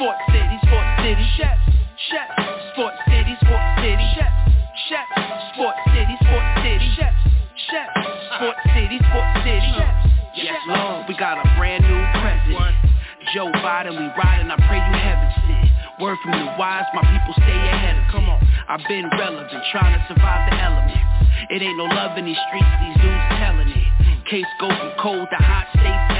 Sports City, Sports City Chefs, Chefs. Sports City, Sports City Chefs, Chefs. Sports City, Sports City Chefs, Chefs. Sports City, Sports City Chefs. Yes, Lord, we got a brand new president. Joe Biden, we riding, I pray you heaven sent. Word from the wise, my people stay ahead of Come on, I've been relevant, trying to survive the elements. It ain't no love in these streets, these dudes telling it. Case go from cold to hot, evidence.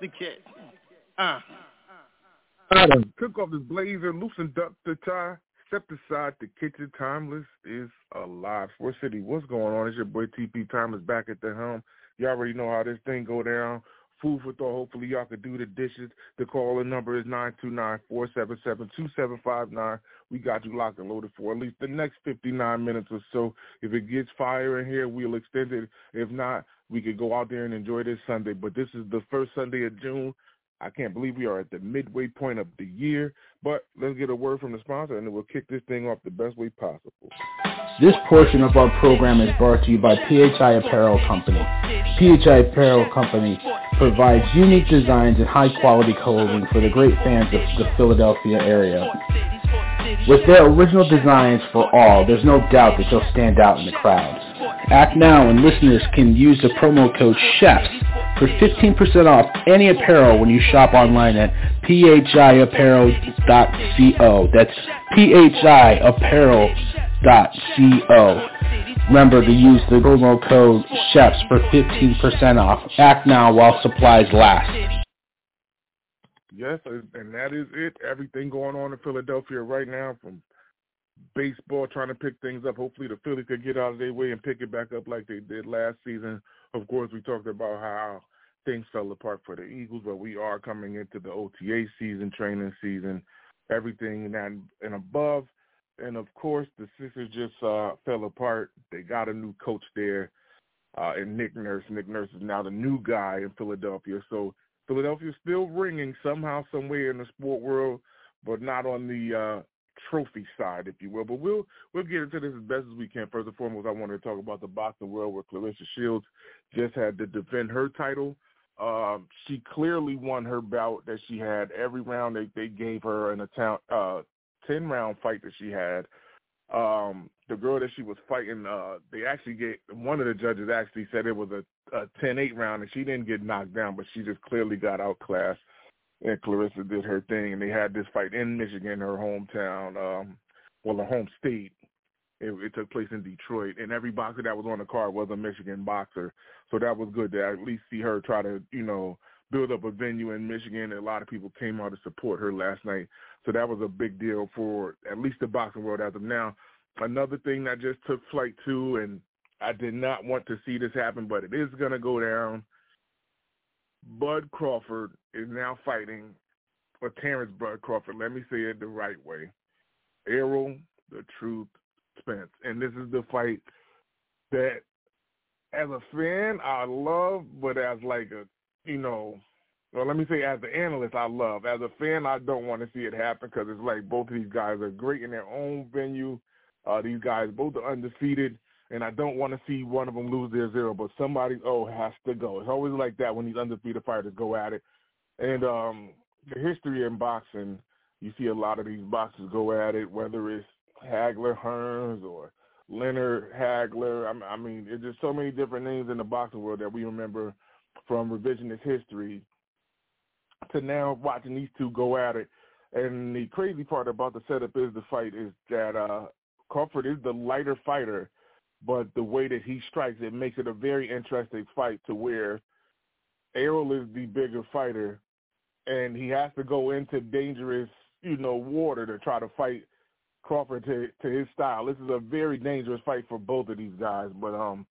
Woo! Connecticut. Uh. Adam, took off his blazer, loosened up the tie, stepped aside. The kitchen timeless is alive. Sports City, what's going on? It's your boy TP Tymeless back at the helm. You already know how this thing go down. Food for thought. Hopefully y'all could do the dishes. The call-in number is nine two nine four seven seven two seven five nine. We got you locked and loaded for at least the next 59 minutes or so. If it gets fire in here, we'll extend it. If not, we could go out there and enjoy this Sunday. But this is the first Sunday of June. I can't believe we are at the midway point of the year. But let's get a word from the sponsor, and then we'll kick this thing off the best way possible. This portion of our program is brought to you by PHI Apparel Company. PHI Apparel Company provides unique designs and high-quality clothing for the great fans of the Philadelphia area. With their original designs for all, there's no doubt that they'll stand out in the crowd. Act now and listeners can use the promo code CHEFS for 15% off any apparel when you shop online at phiapparel.co. That's phiapparel.co. Remember to use the promo code CHEFS for 15% off. Act now while supplies last. Yes, and that is it. Everything going on in Philadelphia right now from baseball trying to pick things up. Hopefully the Phillies could get out of their way and pick it back up like they did last season. Of course, we talked about how things fell apart for the Eagles, but we are coming into the OTA season, training season, everything and above. And of course, the Sixers just uh, fell apart. They got a new coach there, uh, and Nick Nurse. Nick Nurse is now the new guy in Philadelphia. So Philadelphia's still ringing somehow, somewhere in the sport world, but not on the uh, trophy side, if you will. But we'll we'll get into this as best as we can. First and foremost, I wanted to talk about the boxing world where Claressa Shields just had to defend her title. Um, she clearly won her bout that she had. Every round they, they gave her an account, uh, ten round fight that she had. Um, the girl that she was fighting, uh, they actually get one of the judges actually said it was a, a 10-8 round and she didn't get knocked down, but she just clearly got outclassed. And Claressa did her thing, and they had this fight in Michigan, her hometown, um, well, her home state. It, it took place in Detroit, and every boxer that was on the card was a Michigan boxer. So that was good to at least see her try to, you know, build up a venue in Michigan. A lot of people came out to support her last night. So that was a big deal for at least the boxing world as of now. Another thing that just took flight too, and I did not want to see this happen, but it is going to go down. Bud Crawford is now fighting, or Terrence Bud Crawford, let me say it the right way. Errol, the truth, Spence. And this is the fight that, as a fan, I love, but as like a, you know, well, let me say as an analyst, I love. As a fan, I don't want to see it happen because it's like both of these guys are great in their own venue. Uh, these guys both are undefeated, and I don't want to see one of them lose their zero, but somebody, oh, has to go. It's always like that when these undefeated fighters go at it. And um, the history in boxing, you see a lot of these boxers go at it, whether it's Hagler Hearns or Leonard Hagler. I mean, there's just so many different names in the boxing world that we remember from revisionist history to now watching these two go at it. And the crazy part about the setup is the fight is that uh, Crawford is the lighter fighter, but the way that he strikes it makes it a very interesting fight to where Errol is the bigger fighter, and he has to go into dangerous, you know, water to try to fight Crawford to to his style. This is a very dangerous fight for both of these guys, but um,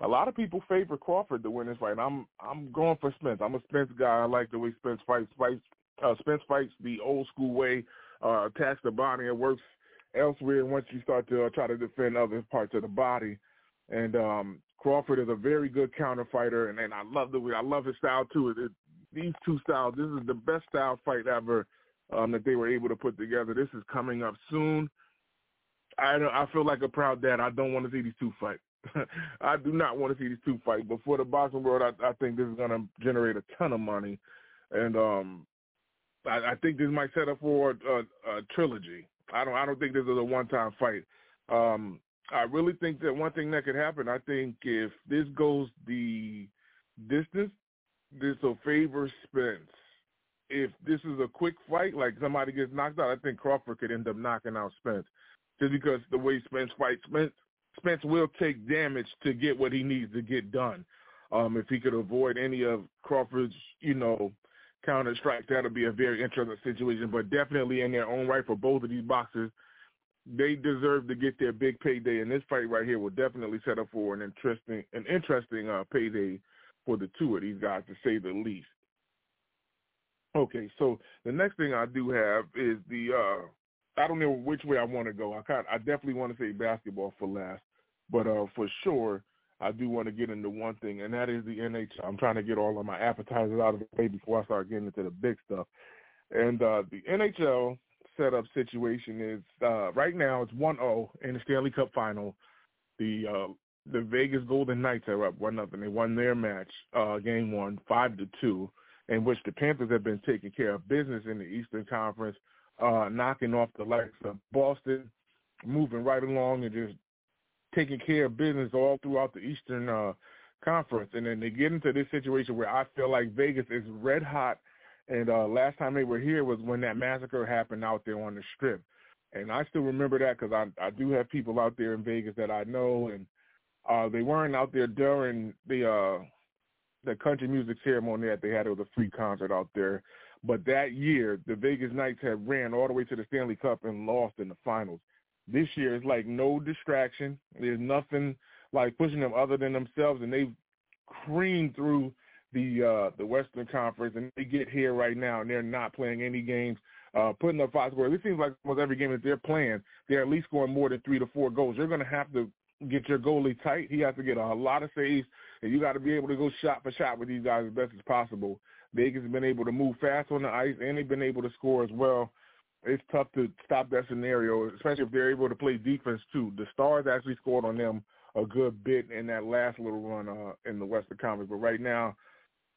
a lot of people favor Crawford to win this fight. I'm I'm going for Spence. I'm a Spence guy. I like the way Spence fights. Fights uh, Spence fights the old school way, uh, attacks the body and works elsewhere once you start to uh, try to defend other parts of the body. And um, Crawford is a very good counter fighter, and, and I love the way I love his style too. It, it, these two styles, this is the best style fight ever um, that they were able to put together. This is coming up soon. I I feel like a proud dad. I don't want to see these two fight. I do not want to see these two fight. But for the boxing world, I, I think this is going to generate a ton of money, and um, I, I think this might set up for a, a trilogy. I don't I don't think this is a one time fight. Um, I really think that one thing that could happen. I think if this goes the distance, this will favor Spence. If this is a quick fight, like somebody gets knocked out, I think Crawford could end up knocking out Spence, just because the way Spence fights. Spence Spence will take damage to get what he needs to get done. Um, if he could avoid any of Crawford's, you know, counter strike, that'll be a very interesting situation. But definitely in their own right for both of these boxers, they deserve to get their big payday. And this fight right here will definitely set up for an interesting, an interesting uh, payday for the two of these guys, to say the least. Okay, so the next thing I do have is the uh, I don't know which way I want to go. I kind I definitely want to say basketball for last, but uh, for sure I do want to get into one thing, and that is the NHL. I'm trying to get all of my appetizers out of the way before I start getting into the big stuff. And uh, the NHL setup situation is uh, right now it's 1-0 in the Stanley Cup final. The uh, the Vegas Golden Knights are up one nothing. They won their match, uh, game one, five to two, in which the Panthers have been taking care of business in the Eastern Conference uh, knocking off the likes of Boston, moving right along and just taking care of business all throughout the Eastern uh, Conference. And then they get into this situation where I feel like Vegas is red hot. And uh, last time they were here was when that massacre happened out there on the Strip. And I still remember that because I, I do have people out there in Vegas that I know, and uh, they weren't out there during the uh, the country music ceremony that they had. It was a free concert out there. But that year, the Vegas Knights had ran all the way to the Stanley Cup and lost in the finals. This year, it's like no distraction. There's nothing like pushing them other than themselves, and they've creamed through the uh, the Western Conference, and they get here right now, and they're not playing any games, uh, putting up five scores. It seems like almost every game that they're playing, they're at least scoring more than three to four goals. You're going to have to get your goalie tight. He has to get a lot of saves, and you got to be able to go shot for shot with these guys as best as possible. Vegas has been able to move fast on the ice, and they've been able to score as well. It's tough to stop that scenario, especially if they're able to play defense too. The Stars actually scored on them a good bit in that last little run uh, in the Western Conference, but right now,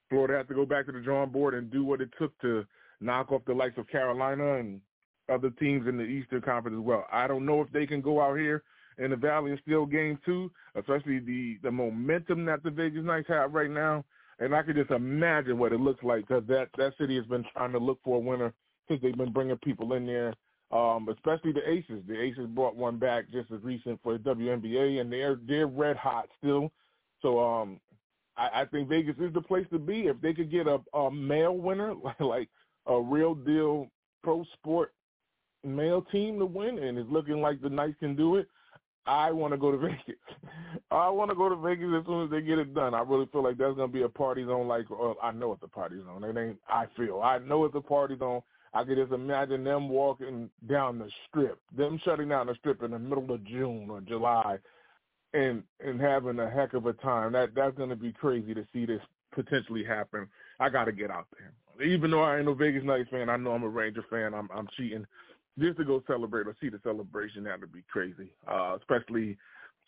Florida has to go back to the drawing board and do what it took to knock off the likes of Carolina and other teams in the Eastern Conference as well. I don't know if they can go out here in the Valley and steal game two, especially the the momentum that the Vegas Knights have right now and I could just imagine what it looks like because that that city has been trying to look for a winner since they've been bringing people in there. Um, especially the Aces. The Aces brought one back just as recent for the WNBA, and they're they're red hot still. So um, I, I think Vegas is the place to be if they could get a, a male winner, like a real deal pro sport male team to win, and it's looking like the Knights can do it. I want to go to Vegas. I want to go to Vegas as soon as they get it done. I really feel like that's gonna be a party zone. Like well, I know it's a party zone. It ain't. I feel. I know it's a party zone. I could just imagine them walking down the strip, them shutting down the strip in the middle of June or July, and and having a heck of a time. That that's gonna be crazy to see this potentially happen. I got to get out there. Even though I ain't no Vegas Knights fan, I know I'm a Ranger fan. I'm I'm cheating just to go celebrate or see the celebration, that would be crazy. Uh, especially,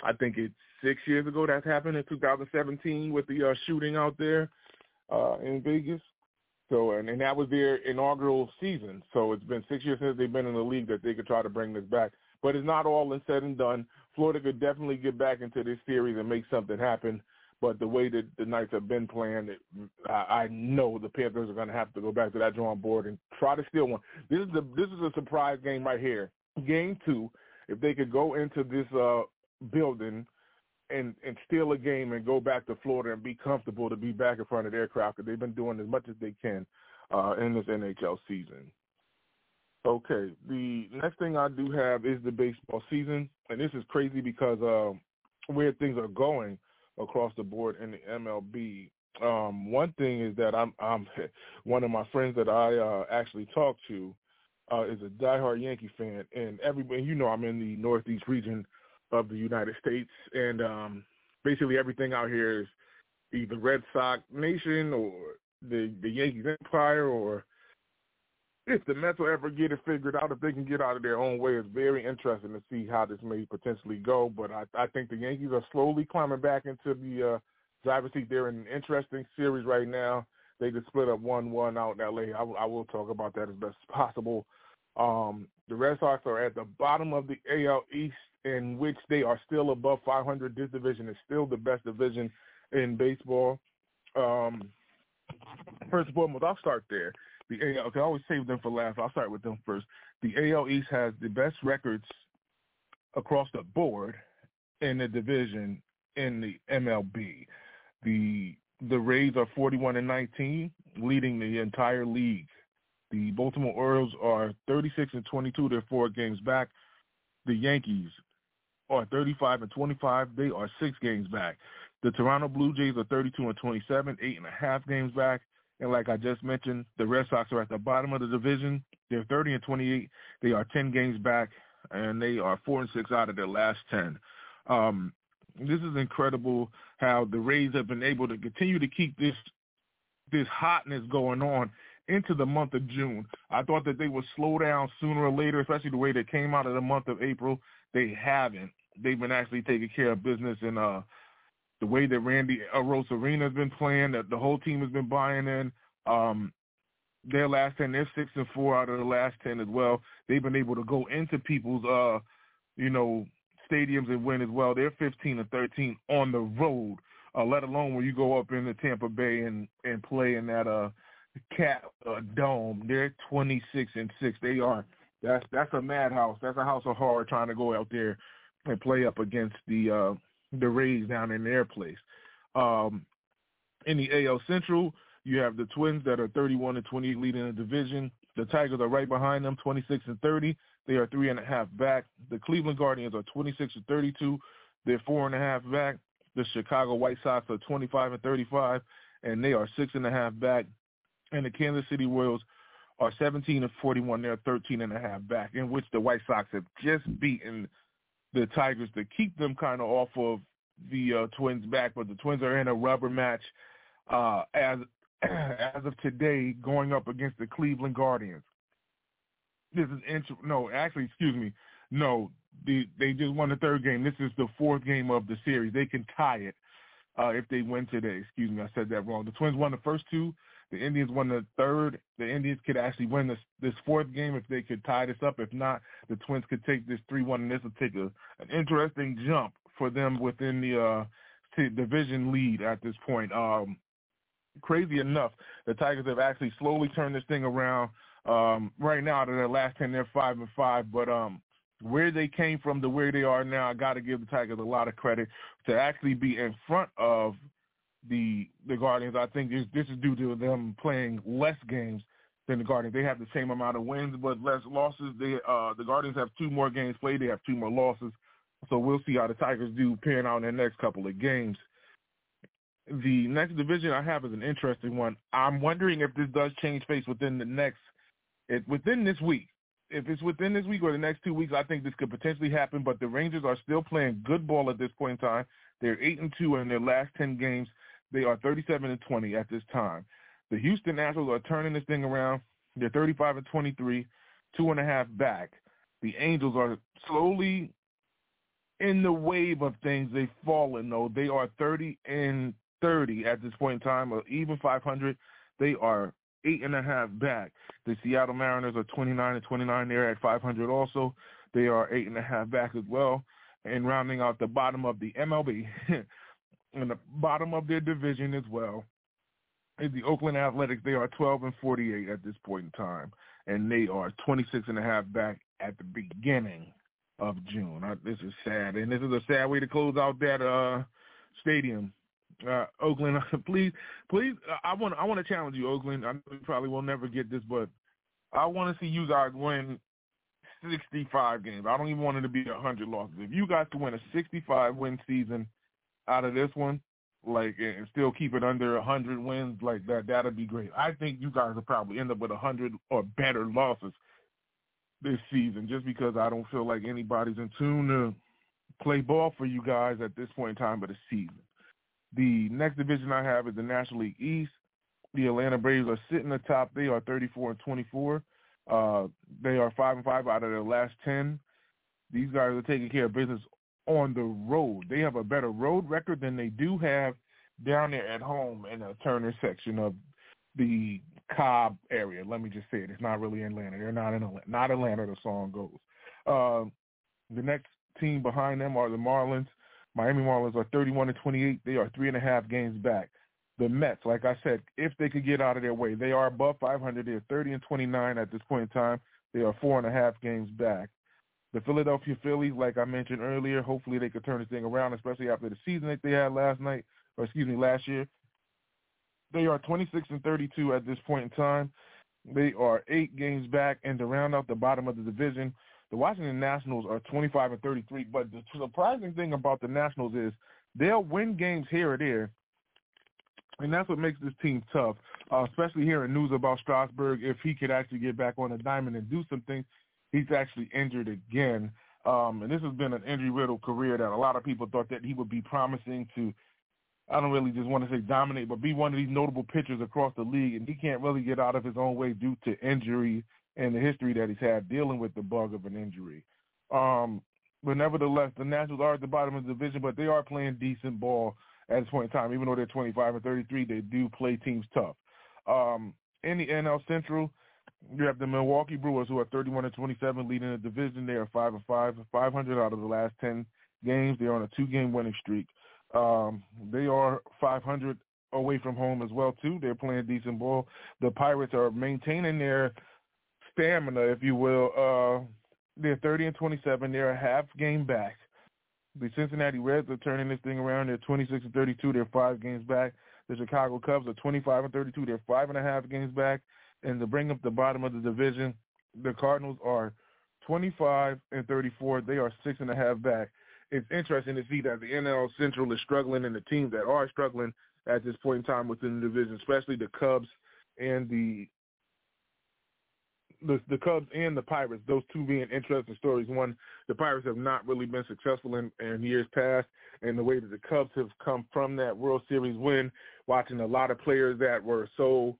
I think it's six years ago that's happened in 2017 with the uh, shooting out there uh, in Vegas. So, and, and that was their inaugural season. So it's been six years since they've been in the league that they could try to bring this back. But it's not all and said and done. Florida could definitely get back into this series and make something happen. But the way that the Knights have been playing, I, know the Panthers are going to have to go back to that drawing board and try to steal one. This is the this is a surprise game right here. Game two, if they could go into this uh, building and and steal a game and go back to Florida and be comfortable to be back in front of crowd because they've been doing as much as they can uh, in this NHL season. Okay, the next thing I do have is the baseball season, and this is crazy because uh, where things are going across the board in the MLB. Um, one thing is that I'm, I'm one of my friends that I uh, actually talked to uh, is a diehard Yankee fan, and everybody, you know, I'm in the Northeast region of the United States, and um, basically everything out here is either Red Sox Nation or the the Yankees Empire, or if the Mets will ever get it figured out, if they can get out of their own way, it's very interesting to see how this may potentially go. But I, I think the Yankees are slowly climbing back into the uh, driver's seat. They're in an interesting series right now. They just split up one-one out in L.A. I, I will talk about that as best as possible. Um, the Red Sox are at the bottom of the AL East, in which they are still above 500. This division is still the best division in baseball. Um, first and foremost, I'll start there. The AL, okay, I always save them for last. I'll start with them first. The AL East has the best records across the board in the division in the MLB. The the Rays are 41 and 19, leading the entire league. The Baltimore Orioles are 36 and 22. They're four games back. The Yankees are 35 and 25. They are six games back. The Toronto Blue Jays are 32 and 27, eight and a half games back. And like I just mentioned, the Red Sox are at the bottom of the division. They're 30 and 28. They are 10 games back, and they are four and six out of their last 10. Um, this is incredible how the Rays have been able to continue to keep this this hotness going on into the month of June. I thought that they would slow down sooner or later, especially the way they came out of the month of April. They haven't. They've been actually taking care of business, and uh, the way that Randy Arozarena has been playing, that the whole team has been buying in. Um, their last ten, they're six and four out of the last ten as well. They've been able to go into people's, uh, you know, stadiums and win as well. They're 15 and 13 on the road, uh, let alone when you go up into Tampa Bay and and play in that uh cat uh, dome. They're 26 and six. They are. That's that's a madhouse. That's a house of horror trying to go out there and play up against the uh the Rays down in their place. Um, in the AL Central, you have the Twins that are 31 and 28 leading the division. The Tigers are right behind them, 26 and 30. They are three and a half back. The Cleveland Guardians are 26 and 32. They're four and a half back. The Chicago White Sox are 25 and 35, and they are six and a half back. And the Kansas City Royals are 17 and 41. They're 13 and a half back, in which the White Sox have just beaten the Tigers to keep them kind of off of the uh, Twins back. But the Twins are in a rubber match uh, as as of today, going up against the Cleveland Guardians. This is int- no, actually, excuse me, no, the, they just won the third game. This is the fourth game of the series. They can tie it uh, if they win today. Excuse me, I said that wrong. The Twins won the first two. The Indians won the third. The Indians could actually win this this fourth game if they could tie this up. If not, the Twins could take this three one, and this will take a an interesting jump for them within the uh, division lead at this point. Um, crazy enough, the Tigers have actually slowly turned this thing around. Um, right now, of their last ten, they're five and five. But um, where they came from to where they are now, I got to give the Tigers a lot of credit to actually be in front of the the Guardians. I think this, this is due to them playing less games than the Guardians. They have the same amount of wins but less losses. They uh, the Guardians have two more games played. They have two more losses. So we'll see how the Tigers do pan out in their next couple of games. The next division I have is an interesting one. I'm wondering if this does change face within the next it, within this week. If it's within this week or the next two weeks, I think this could potentially happen. But the Rangers are still playing good ball at this point in time. They're eight and two in their last ten games. They are 37 and 20 at this time. The Houston Astros are turning this thing around. They're 35 and 23, two and a half back. The Angels are slowly in the wave of things. They've fallen though. They are 30 and 30 at this point in time, or even 500. They are eight and a half back. The Seattle Mariners are 29 and 29. They're at 500 also. They are eight and a half back as well. And rounding out the bottom of the MLB, in the bottom of their division as well is the Oakland Athletics. They are 12 and 48 at this point in time, and they are 26 and a half back at the beginning of June. Uh, this is sad, and this is a sad way to close out that uh, stadium. Uh, Oakland, please, please, I want, I want to challenge you, Oakland. I know you probably will never get this, but I want to see you guys win 65 games. I don't even want it to be 100 losses. If you guys can win a 65 win season out of this one, like and still keep it under a 100 wins, like that, that'd be great. I think you guys will probably end up with a 100 or better losses this season, just because I don't feel like anybody's in tune to play ball for you guys at this point in time of the season. The next division I have is the National League East. The Atlanta Braves are sitting atop. They are 34 and 24. Uh, they are five and five out of their last ten. These guys are taking care of business on the road. They have a better road record than they do have down there at home in the Turner section of the Cobb area. Let me just say it. It's not really Atlanta. They're not in Atlanta. Not Atlanta, the song goes. Uh, the next team behind them are the Marlins. Miami Marlins are 31 and 28. They are three and a half games back. The Mets, like I said, if they could get out of their way, they are above 500. They're 30 and 29 at this point in time. They are four and a half games back. The Philadelphia Phillies, like I mentioned earlier, hopefully they could turn this thing around, especially after the season that they had last night, or excuse me, last year. They are 26 and 32 at this point in time. They are eight games back, and to round out the bottom of the division, the Washington Nationals are 25 and 33. But the surprising thing about the Nationals is they'll win games here or there, and that's what makes this team tough, uh, especially hearing news about Strasburg. If he could actually get back on the diamond and do some things, he's actually injured again. Um, and this has been an injury-riddled career that a lot of people thought that he would be promising to, I don't really just want to say dominate, but be one of these notable pitchers across the league. And he can't really get out of his own way due to injury and the history that he's had dealing with the bug of an injury. Um, but nevertheless, the Nationals are at the bottom of the division, but they are playing decent ball at this point in time. Even though they're 25 and 33, they do play teams tough. Um, in the NL Central, you have the Milwaukee Brewers, who are 31 and 27, leading the division. They are five and five, 500 out of the last 10 games. They're on a two-game winning streak. Um, they are 500 away from home as well too. They're playing decent ball. The Pirates are maintaining their stamina, if you will. Uh, they're 30 and 27. They're a half game back. The Cincinnati Reds are turning this thing around. They're 26 and 32. They're five games back. The Chicago Cubs are 25 and 32. They're five and a half games back. And to bring up the bottom of the division, the Cardinals are 25 and 34. They are six and a half back. It's interesting to see that the NL Central is struggling, and the teams that are struggling at this point in time within the division, especially the Cubs and the the the Cubs and the Pirates, those two being interesting stories. One, the Pirates have not really been successful in, in years past, and the way that the Cubs have come from that World Series win, watching a lot of players that were so,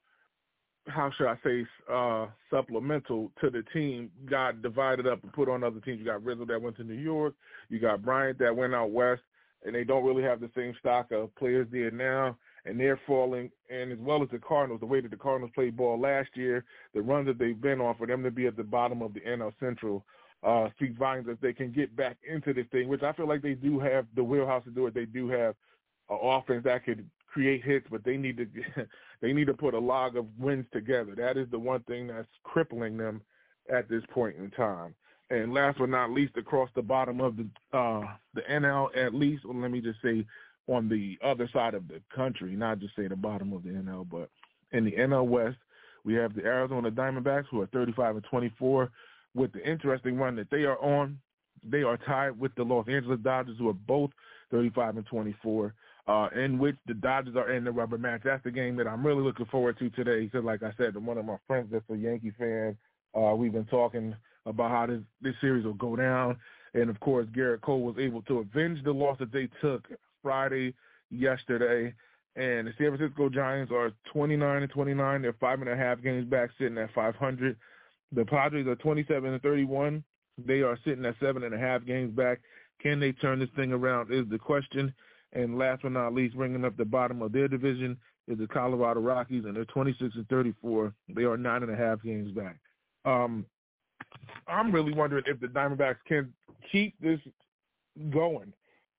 how should I say, uh, supplemental to the team, got divided up and put on other teams. You got Rizzo that went to New York, you got Bryant that went out west, and they don't really have the same stock of players there now and they're falling. And as well as the Cardinals, the way that the Cardinals played ball last year, the run that they've been on, for them to be at the bottom of the NL Central uh, speaks volumes that they can get back into this thing, which I feel like they do have the wheelhouse to do it. They do have an offense that could create hits, but they need to they need to put a log of wins together. That is the one thing that's crippling them at this point in time. And last but not least, across the bottom of the uh, the NL, at least, well, let me just say on the other side of the country, not just say the bottom of the NL, but in the NL West, we have the Arizona Diamondbacks who are 35 and 24. With the interesting run that they are on, they are tied with the Los Angeles Dodgers who are both 35 and 24. Uh, in which the Dodgers are in the rubber match. That's the game that I'm really looking forward to today. Because, like I said, one of my friends that's a Yankee fan, uh, we've been talking about how this this series will go down. And of course, Gerrit Cole was able to avenge the loss that they took Friday yesterday. And the San Francisco Giants are 29 and 29. They're five and a half games back, sitting at 500. The Padres are 27 and 31. They are sitting at seven and a half games back. Can they turn this thing around is the question. And last but not least, bringing up the bottom of their division is the Colorado Rockies, and they're 26 and 34. They are nine and a half games back. Um, I'm really wondering if the Diamondbacks can keep this going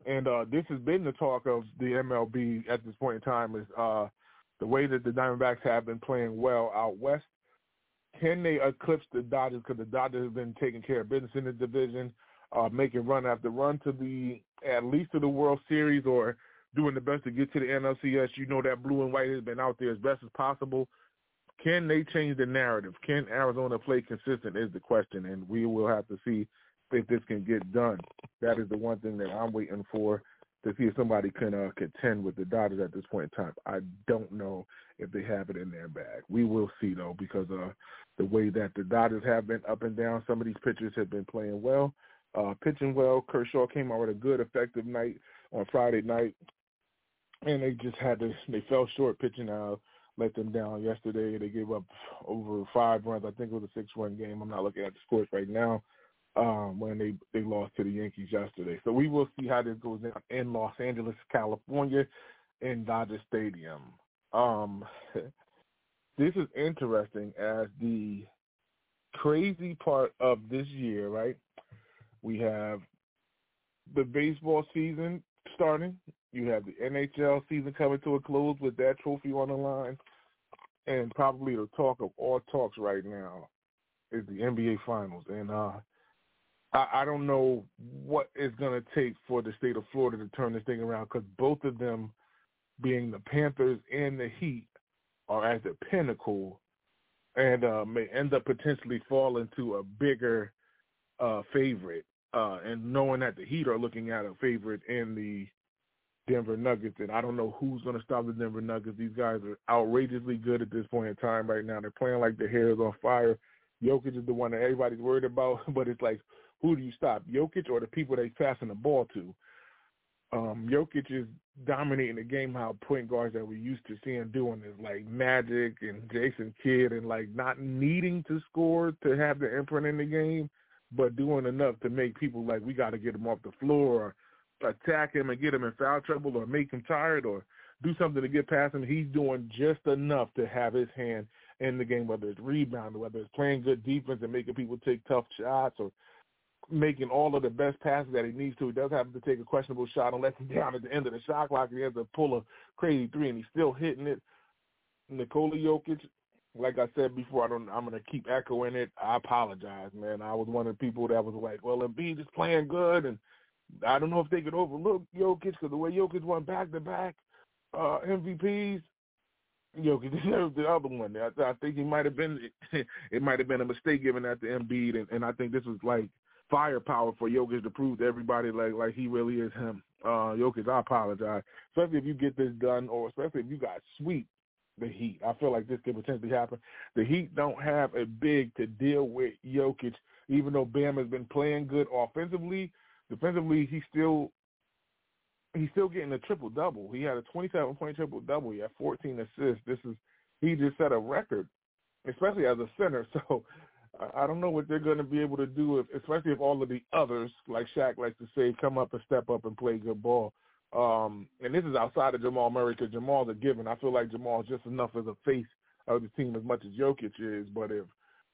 and uh, this has been the talk of the MLB at this point in time is uh, the way that the Diamondbacks have been playing well out west. Can they eclipse the Dodgers? Because the Dodgers have been taking care of business in the division, uh, making run after run to the at least to the World Series or doing the best to get to the NLCS. You know that blue and white has been out there as best as possible. Can they change the narrative? Can Arizona play consistent is the question, and we will have to see if this can get done. That is the one thing that I'm waiting for to see if somebody can uh, contend with the Dodgers at this point in time. I don't know if they have it in their bag. We will see though, because uh, the way that the Dodgers have been up and down, some of these pitchers have been playing well, uh, pitching well. Kershaw came out with a good, effective night on Friday night, and they just had to. They fell short pitching. out let them down yesterday. They gave up over five runs. I think it was a six-run game. I'm not looking at the scores right now um, when they they lost to the Yankees yesterday. So we will see how this goes down in Los Angeles, California, in Dodger Stadium. Um, this is interesting as the crazy part of this year, right? We have the baseball season starting. You have the NHL season coming to a close with that trophy on the line. And probably the talk of all talks right now is the NBA Finals. And uh, I, I don't know what it's going to take for the state of Florida to turn this thing around because both of them, being the Panthers and the Heat, are at the pinnacle and uh, may end up potentially falling to a bigger uh, favorite. Uh, and knowing that the Heat are looking at a favorite in the Denver Nuggets, and I don't know who's going to stop the Denver Nuggets. These guys are outrageously good at this point in time right now. They're playing like their hair is on fire. Jokic is the one that everybody's worried about, but it's like who do you stop, Jokic or the people they passing the ball to? Um, Jokic is dominating the game how point guards that we used to seeing doing is like Magic and Jason Kidd and like not needing to score to have the imprint in the game, but doing enough to make people like we got to get him off the floor or attack him and get him in foul trouble or make him tired or do something to get past him. He's doing just enough to have his hand in the game, whether it's rebounding, whether it's playing good defense and making people take tough shots or making all of the best passes that he needs to. He does have to take a questionable shot unless he's down at the end of the shot clock. He has to pull a crazy three, and he's still hitting it. Nikola Jokic, like I said before, I don't. I'm gonna keep echoing it. I apologize, man. I was one of the people that was like, "Well, Embiid is playing good," and I don't know if they could overlook Jokic because the way Jokic won back to back uh MVPs, Jokic deserved the other one. I, I think he might have been. It might have been a mistake giving that to Embiid, and, and I think this was like firepower for Jokic to prove to everybody like like he really is him. Uh Jokic, I apologize. Especially if you get this done or especially if you got sweep the Heat. I feel like this could potentially happen. The Heat don't have a big to deal with Jokic, even though Bam has been playing good offensively. Defensively, he's still he's still getting a triple double. He had a 27 point triple double. He had 14 assists. This is he just set a record, especially as a center. So I don't know what they're going to be able to do, if, especially if all of the others, like Shaq likes to say, come up and step up and play good ball. Um, and this is outside of Jamal Murray because Jamal's a given. I feel like Jamal's just enough as a face of the team as much as Jokic is. But if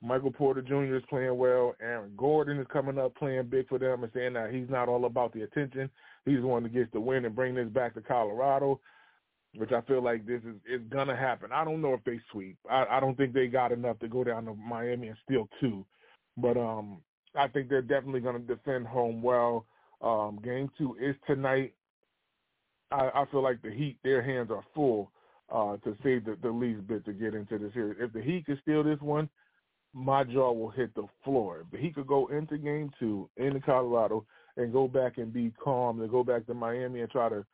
Michael Porter Jr. is playing well, Aaron Gordon is coming up playing big for them and saying that he's not all about the attention. He's one that gets the win and bring this back to Colorado which I feel like this is is gonna happen. I don't know if they sweep. I, I don't think they got enough to go down to Miami and steal two, but um, I think they're definitely gonna defend home well. Um, game two is tonight. I, I feel like the Heat, their hands are full uh, to save the, the least bit to get into this series. If the Heat could steal this one, my jaw will hit the floor. But he could go into game two in Colorado and go back and be calm, and go back to Miami and try to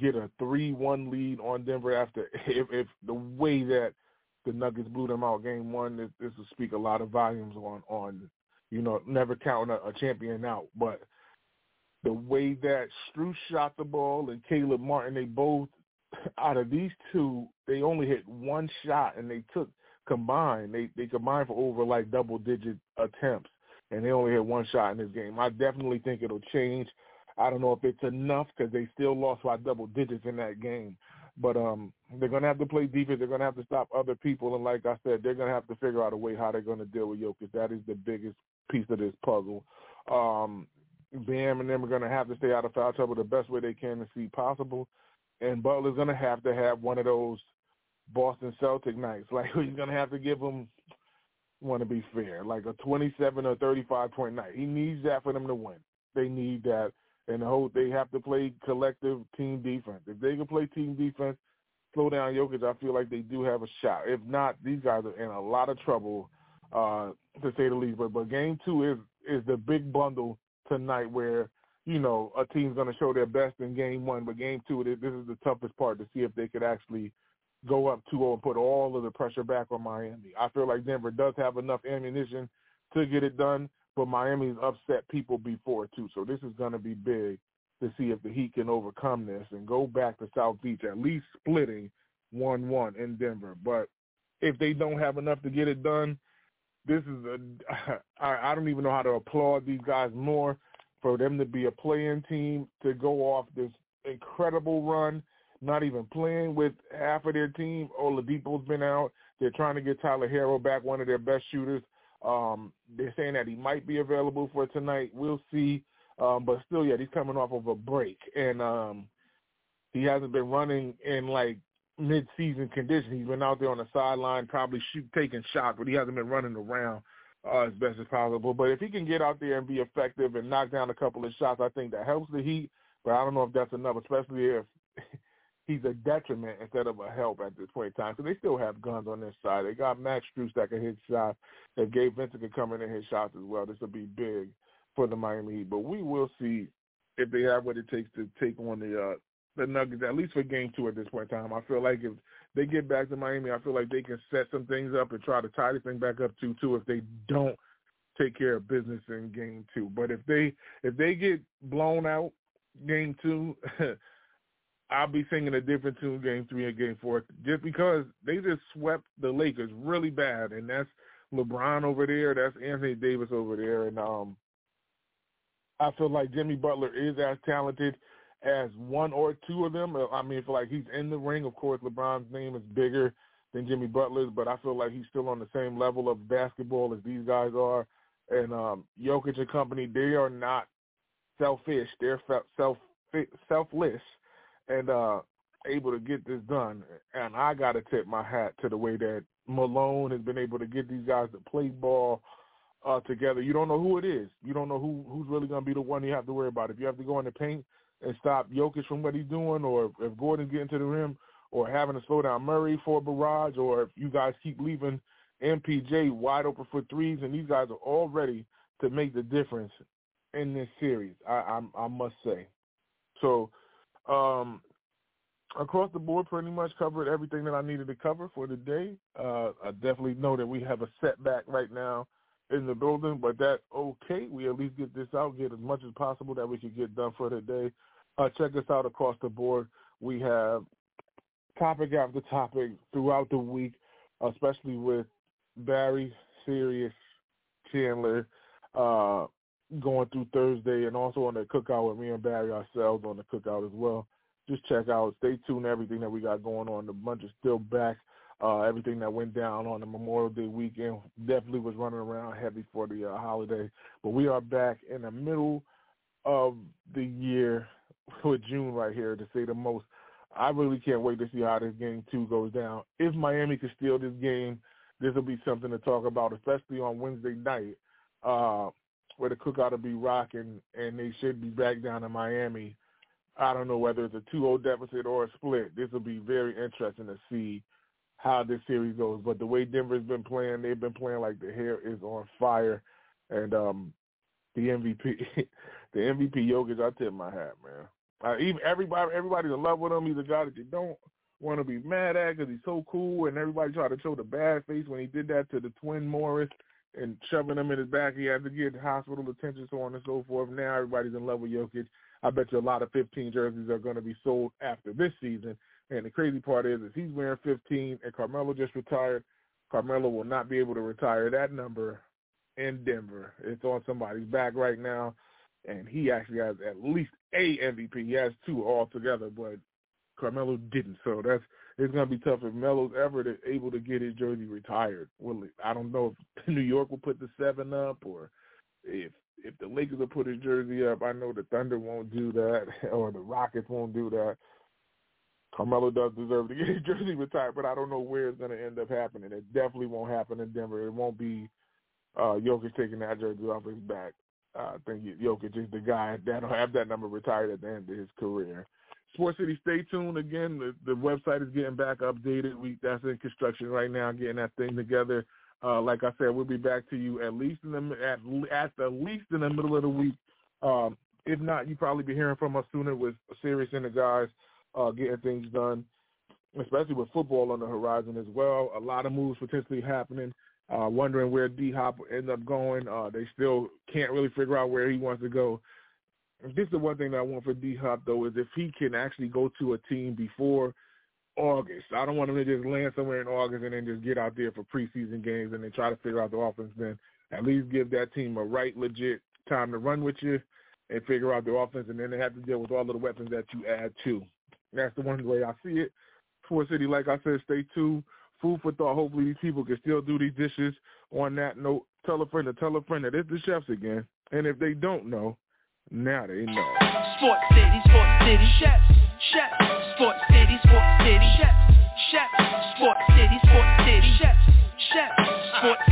get a three-one lead on Denver after if, if the way that the Nuggets blew them out game one, this, this will speak a lot of volumes on on you know never counting a, a champion out, but the way that Strus shot the ball and Caleb Martin, they both out of these two, they only hit one shot and they took combined. They they combined for over like double digit attempts and they only hit one shot in this game. I definitely think it'll change. I don't know if it's enough because they still lost by double digits in that game. But um, they're going to have to play defense. They're going to have to stop other people. And like I said, they're going to have to figure out a way how they're going to deal with Jokic. That is the biggest piece of this puzzle. Um, Bam and them are going to have to stay out of foul trouble the best way they can to see possible. And Butler's going to have to have one of those Boston Celtic nights. Like he's going to have to give them, want to be fair, like a 27 or 35 point night. He needs that for them to win. They need that. And the whole, they have to play collective team defense. If they can play team defense, slow down Jokic, I feel like they do have a shot. If not, these guys are in a lot of trouble, uh, to say the least. But but game two is is the big bundle tonight where you know a team's going to show their best in game one, but game two this is the toughest part to see if they could actually go up 2-0 and put all of the pressure back on Miami. I feel like Denver does have enough ammunition to get it done, but Miami's upset people before too. So this is going to be big to see if the Heat can overcome this and go back to South Beach, at least splitting 1-1 in Denver. But if they don't have enough to get it done, this is a I, I don't even know how to applaud these guys more for them to be a playing team to go off this incredible run, not even playing with half of their team. Oladipo's been out. They're trying to get Tyler Herro back, one of their best shooters. Um, they're saying that he might be available for tonight. We'll see. Um, but still, yeah, he's coming off of a break, and um, he hasn't been running in like mid-season condition. He's been out there on the sideline, probably shoot, taking shots, but he hasn't been running around uh, as best as possible. But if he can get out there and be effective and knock down a couple of shots, I think that helps the Heat. But I don't know if that's enough, especially if he's a detriment instead of a help at this point in time. So they still have guns on their side. They got Max Strus that can hit shots. If Gabe Vincent can come in and hit shots as well, this will be big for the Miami Heat. But we will see if they have what it takes to take on the uh, the Nuggets, at least for game two at this point in time. I feel like if they get back to Miami, I feel like they can set some things up and try to tie this thing back up two two if they don't take care of business in game two. But if they if they get blown out game two, I'll be singing a different tune game three and game four just because they just swept the Lakers really bad and that's LeBron over there, that's Anthony Davis over there and um I feel like Jimmy Butler is as talented as one or two of them. I mean, feel like he's in the ring. Of course, LeBron's name is bigger than Jimmy Butler's, but I feel like he's still on the same level of basketball as these guys are. And um, Jokic and company, they are not selfish. They're self selfless and uh, able to get this done. And I got to tip my hat to the way that Malone has been able to get these guys to play ball uh, together. You don't know who it is. You don't know who who's really going to be the one you have to worry about. If you have to go in the paint and stop Jokic from what he's doing, or if Gordon's getting to the rim, or having to slow down Murray for a barrage, or if you guys keep leaving MPJ wide open for threes, and these guys are all ready to make the difference in this series. I I, I must say. So, um, across the board, pretty much covered everything that I needed to cover for the day. Uh, I definitely know that we have a setback right now in the building, but that's okay. We at least get this out, get as much as possible that we can get done for the day. Uh, check us out across the board. We have topic after topic throughout the week, especially with Barry, Sirius, Chandler, uh, going through Thursday, and also on the cookout with me and Barry ourselves on the cookout as well. Just check out, stay tuned, everything that we got going on. The bunch is still back. Uh, everything that went down on the Memorial Day weekend definitely was running around heavy for the uh, holiday. But we are back in the middle of the year with June right here, to say the most. I really can't wait to see how this game two goes down. If Miami can steal this game, this will be something to talk about, especially on Wednesday night, uh, where the cookout will be rocking, and they should be back down in Miami. I don't know whether it's a 2-0 deficit or a split. This will be very interesting to see how this series goes. But the way Denver's been playing, they've been playing like the hair is on fire. And um, the MVP, the MVP Jokic, I tip my hat, man. Uh, even everybody, everybody's in love with him. He's a guy that you don't want to be mad at because he's so cool, and everybody tried to show the bad face when he did that to the twin Morris and shoving him in his back. He had to get hospital attention, so on and so forth. Now everybody's in love with Jokic. I bet you a lot of 15 jerseys are going to be sold after this season. And the crazy part is, is he's wearing 15, and Carmelo just retired. Carmelo will not be able to retire that number in Denver. It's on somebody's back right now and he actually has at least a MVP. He has two altogether, but Carmelo didn't. So that's it's gonna be tough if Melo's ever to, able to get his jersey retired. Well, I don't know if New York will put the seven up or if if the Lakers will put his jersey up, I know the Thunder won't do that, or the Rockets won't do that. Carmelo does deserve to get his jersey retired, but I don't know where it's going to end up happening. It definitely won't happen in Denver. It won't be uh, Jokic taking that jersey off his back. I think Jokic is the guy that'll have that number retired at the end of his career. Sports City, stay tuned. Again, the, the website is getting back updated. We that's in construction right now, getting that thing together. Uh, like I said, we'll be back to you at least in the at at the least in the middle of the week. Um, if not, you probably be hearing from us sooner with Serious and the guys uh, getting things done, especially with football on the horizon as well. A lot of moves potentially happening. Uh, wondering where D Hop will end up going. Uh, they still can't really figure out where he wants to go. This is the one thing that I want for D Hop though is if he can actually go to a team before August. I don't want him to just land somewhere in August and then just get out there for preseason games and then try to figure out the offense. Then at least give that team a right legit time to run with you and figure out the offense, and then they have to deal with all of the weapons that you add too. That's the one way I see it. Sport City, like I said, stay tuned. Food for thought. Hopefully these people can still do these dishes. On that note, tell a friend to tell a friend that it's the chefs again. And if they don't know, now they know. City, City, chefs, chefs. City, City, chefs, chefs. City, City, chefs, chefs.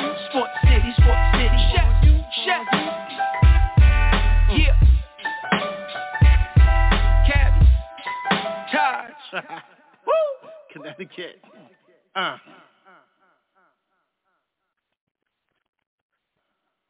Taj Connecticut. Uh.